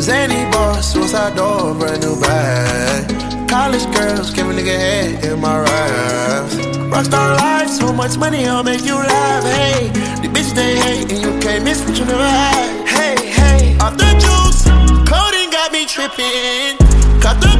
Zany boss, suicide door, brand new bag. College girls, give a nigga head in my raps. Rockstar life, so much money, I'll make you laugh. Hey, the bitch they hate, and you can't miss what you never had. Hey, hey, off the juice, codeine got me tripping. Cut the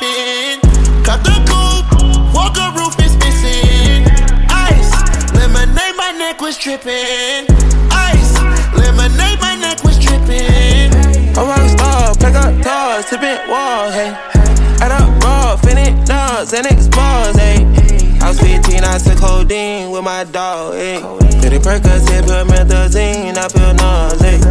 Got. Cut the coupe, walker roof is missing. Ice, lemonade, my neck was tripping. Ice, lemonade, my neck was tripping. A rock star, pick up toys, tipping walls, hey. Add up raw, finish nuts, and expose, hey. I was 15, I took codeine with my dog. Did it Percocet, put methazine, I feel nauseous.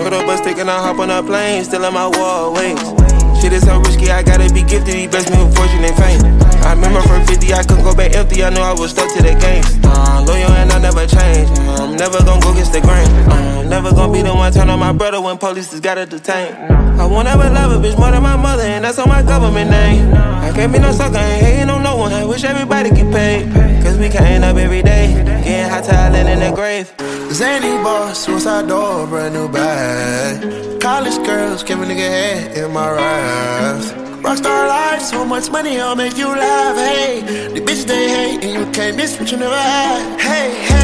Put up a stick and I hop on a plane, still in my wall, wait. Shit is so risky, I gotta be gifted. He blessed me with fortune and fame. I remember from 50, I couldn't go back empty. I knew I was stuck to the game. Uh, loyal and I never change. Uh, I'm never gonna go against the grain. Uh, I'm never gonna be the one turn on my brother when police just gotta detain. I won't ever love a bitch more than my mother, and that's on my government name. I can't be no sucker, ain't hating on no one. I wish everybody get paid. Cause we can't up every day. Getting hot talent in the grave. Zany boss, suicide door, brand new. College girls, give a nigga head in my raps. Rockstar life, so much money, I'll make you laugh. Hey, the bitch they hate, and you can't miss what you never had. Hey, hey.